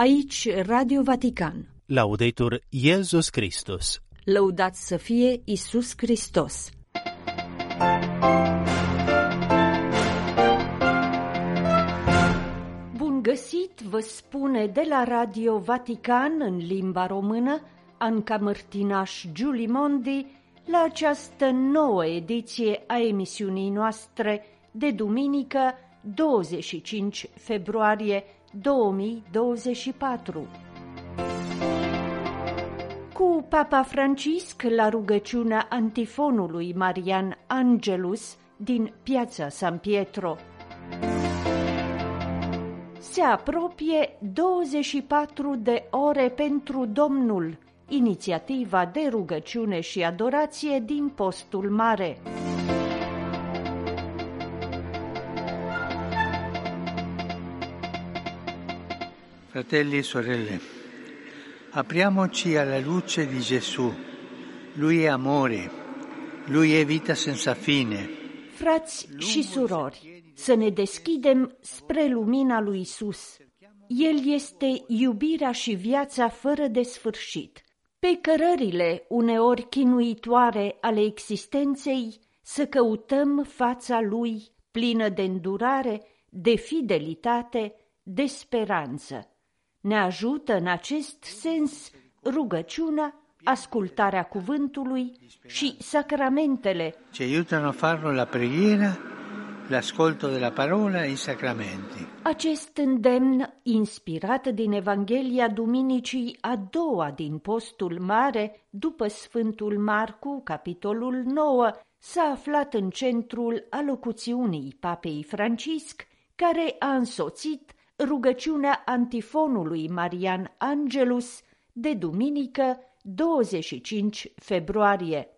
Aici Radio Vatican. Laudetur Iesus Christus. Lăudat să fie Isus Hristos. Bun găsit, vă spune de la Radio Vatican în limba română, Anca Mărtinaș Giuli Mondi, la această nouă ediție a emisiunii noastre de duminică 25 februarie 2024. Cu Papa Francisc la rugăciunea antifonului Marian Angelus din piața San Pietro. Se apropie 24 de ore pentru Domnul, inițiativa de rugăciune și adorație din postul mare. Fratelli e sorelle, apriamoci alla luce di Gesù. Lui è amore, lui è vita senza fine. Frați și surori, să ne deschidem spre lumina lui Isus. El este iubirea și viața fără de sfârșit. Pe cărările uneori chinuitoare ale existenței, să căutăm fața lui plină de îndurare, de fidelitate, de speranță. Ne ajută în acest sens rugăciunea, ascultarea cuvântului și sacramentele. Ci aiutano a farlo la preghiera, l'ascolto della parola e i sacramenti. Acest îndemn, inspirat din Evanghelia Duminicii a doua din postul mare, după Sfântul Marcu, capitolul 9, s-a aflat în centrul alocuțiunii Papei Francisc, care a însoțit rugăciunea antifonului Marian Angelus de duminică 25 februarie.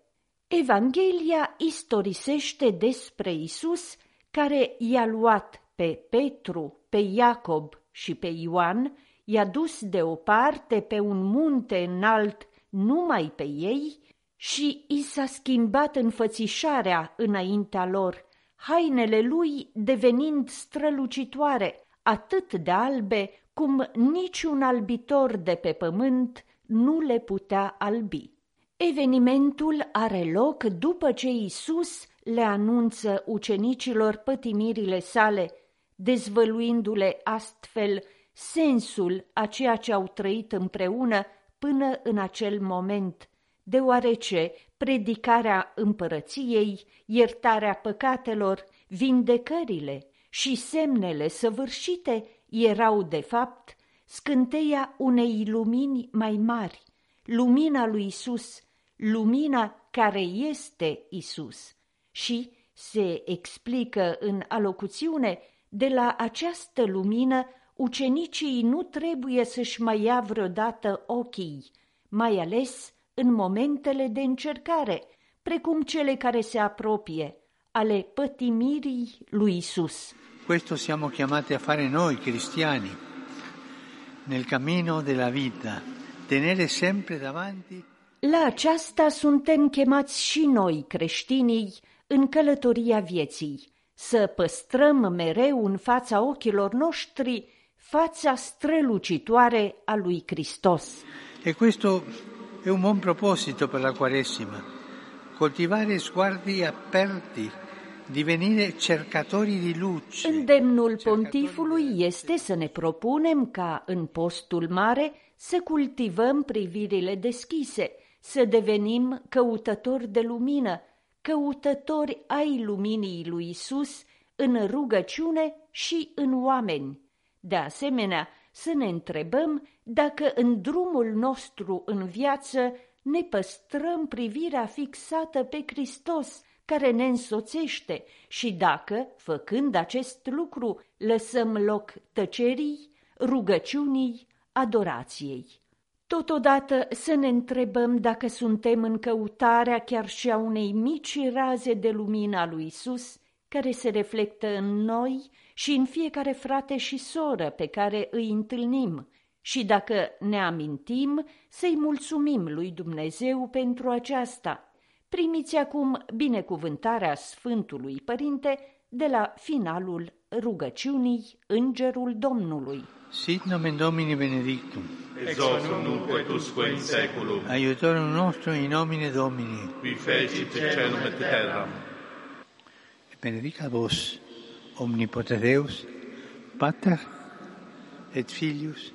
Evanghelia istorisește despre Isus care i-a luat pe Petru, pe Iacob și pe Ioan, i-a dus deoparte pe un munte înalt numai pe ei și i s-a schimbat înfățișarea înaintea lor, hainele lui devenind strălucitoare, atât de albe cum niciun albitor de pe pământ nu le putea albi. Evenimentul are loc după ce Isus le anunță ucenicilor pătimirile sale, dezvăluindu-le astfel sensul a ceea ce au trăit împreună până în acel moment, deoarece predicarea împărăției, iertarea păcatelor, vindecările și semnele săvârșite erau, de fapt, scânteia unei lumini mai mari, lumina lui Isus, lumina care este Isus. Și se explică în alocuțiune, de la această lumină ucenicii nu trebuie să-și mai ia vreodată ochii, mai ales în momentele de încercare, precum cele care se apropie, ale pătimirii lui Isus. Questo siamo chiamati a fare noi cristiani nel cammino della vita, tenere sempre davanti La aceasta suntem chemați și noi, creștinii, în călătoria vieții, să păstrăm mereu în fața ochilor noștri fața strălucitoare a lui Hristos. E questo è un buon proposito per la Quaresima, coltivare sguardi aperti, divenire cercatori di luce. Îndemnul pontifului este să ne propunem ca în postul mare să cultivăm privirile deschise, să devenim căutători de lumină, căutători ai luminii lui Isus în rugăciune și în oameni. De asemenea, să ne întrebăm dacă în drumul nostru în viață ne păstrăm privirea fixată pe Hristos, care ne însoțește și dacă, făcând acest lucru, lăsăm loc tăcerii, rugăciunii, adorației. Totodată să ne întrebăm dacă suntem în căutarea chiar și a unei mici raze de lumină a lui Isus, care se reflectă în noi și în fiecare frate și soră pe care îi întâlnim, și dacă ne amintim să-i mulțumim lui Dumnezeu pentru aceasta. Primiți acum binecuvântarea Sfântului Părinte de la finalul rugăciunii Îngerul Domnului. Sit nomen Domini benedictum. ex hoc nunc et usque in saeculum. Aiutorium nostrum in nomine Domini. Qui fecit celum et terram. Et benedica vos, omnipotens Deus, Pater, et Filius,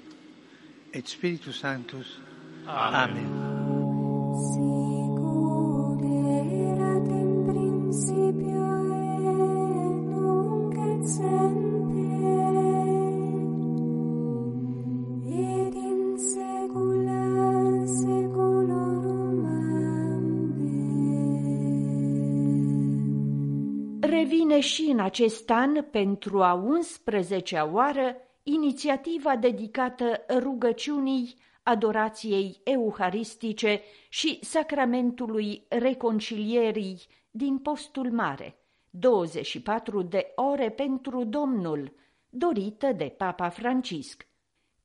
et Spiritus Sanctus. Amen. Sicut și în acest an, pentru a 11-a oară, inițiativa dedicată rugăciunii, adorației euharistice și sacramentului reconcilierii din postul mare, 24 de ore pentru Domnul, dorită de Papa Francisc.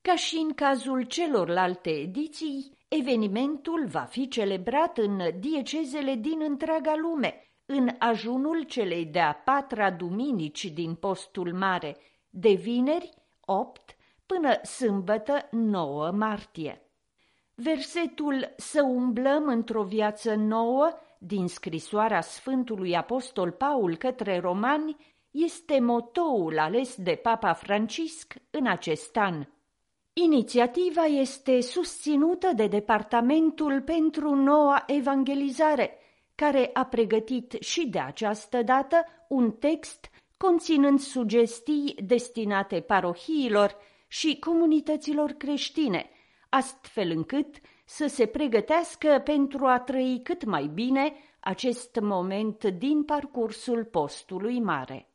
Ca și în cazul celorlalte ediții, evenimentul va fi celebrat în diecezele din întreaga lume, în ajunul celei de-a patra duminici din postul mare, de vineri 8 până sâmbătă 9 martie. Versetul Să umblăm într-o viață nouă din scrisoarea Sfântului Apostol Paul către romani este motoul ales de Papa Francisc în acest an. Inițiativa este susținută de Departamentul pentru Noua Evangelizare, care a pregătit și de această dată un text conținând sugestii destinate parohiilor și comunităților creștine, astfel încât să se pregătească pentru a trăi cât mai bine acest moment din parcursul postului mare.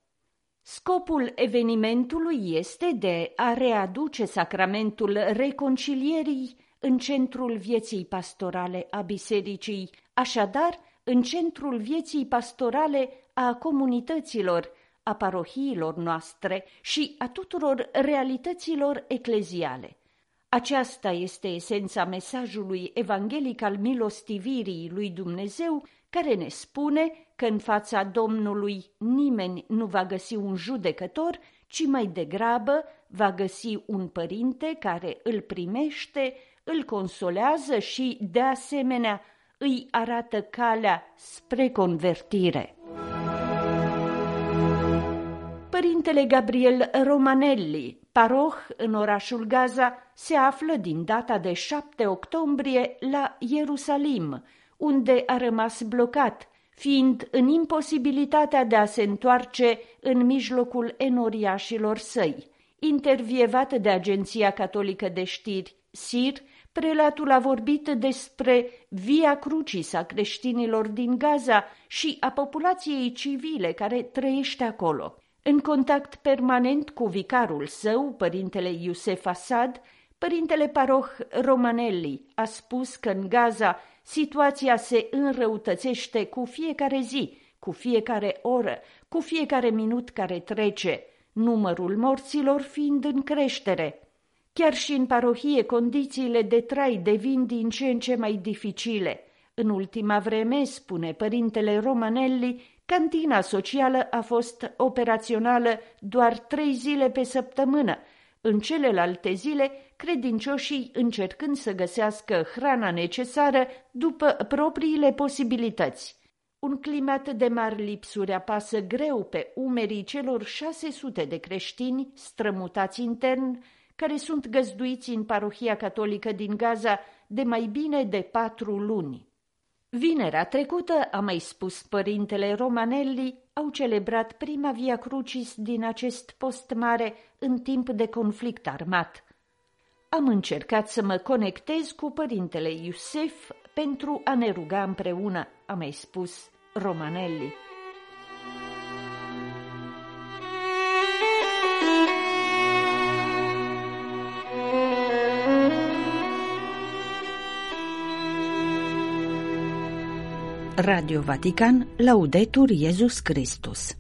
Scopul evenimentului este de a readuce sacramentul reconcilierii în centrul vieții pastorale a bisericii, așadar în centrul vieții pastorale a comunităților, a parohiilor noastre și a tuturor realităților ecleziale. Aceasta este esența mesajului evanghelic al milostivirii lui Dumnezeu, care ne spune că în fața Domnului nimeni nu va găsi un judecător, ci mai degrabă va găsi un părinte care îl primește, îl consolează și, de asemenea, îi arată calea spre convertire. Părintele Gabriel Romanelli, paroh în orașul Gaza, se află din data de 7 octombrie la Ierusalim, unde a rămas blocat, fiind în imposibilitatea de a se întoarce în mijlocul enoriașilor săi. Intervievat de Agenția Catolică de Știri, SIR, prelatul a vorbit despre via crucis a creștinilor din Gaza și a populației civile care trăiește acolo. În contact permanent cu vicarul său, părintele Iusef Asad, părintele paroh Romanelli a spus că în Gaza situația se înrăutățește cu fiecare zi, cu fiecare oră, cu fiecare minut care trece, numărul morților fiind în creștere. Chiar și în parohie condițiile de trai devin din ce în ce mai dificile. În ultima vreme, spune părintele Romanelli, Cantina socială a fost operațională doar trei zile pe săptămână, în celelalte zile credincioșii încercând să găsească hrana necesară după propriile posibilități. Un climat de mari lipsuri apasă greu pe umerii celor 600 de creștini strămutați intern, care sunt găzduiți în parohia catolică din Gaza de mai bine de patru luni. Vinerea trecută, a mai spus părintele Romanelli, au celebrat prima via crucis din acest post mare în timp de conflict armat. Am încercat să mă conectez cu părintele Iusef pentru a ne ruga împreună, a mai spus Romanelli. Radio Vatican, Laudetur Iesus Christus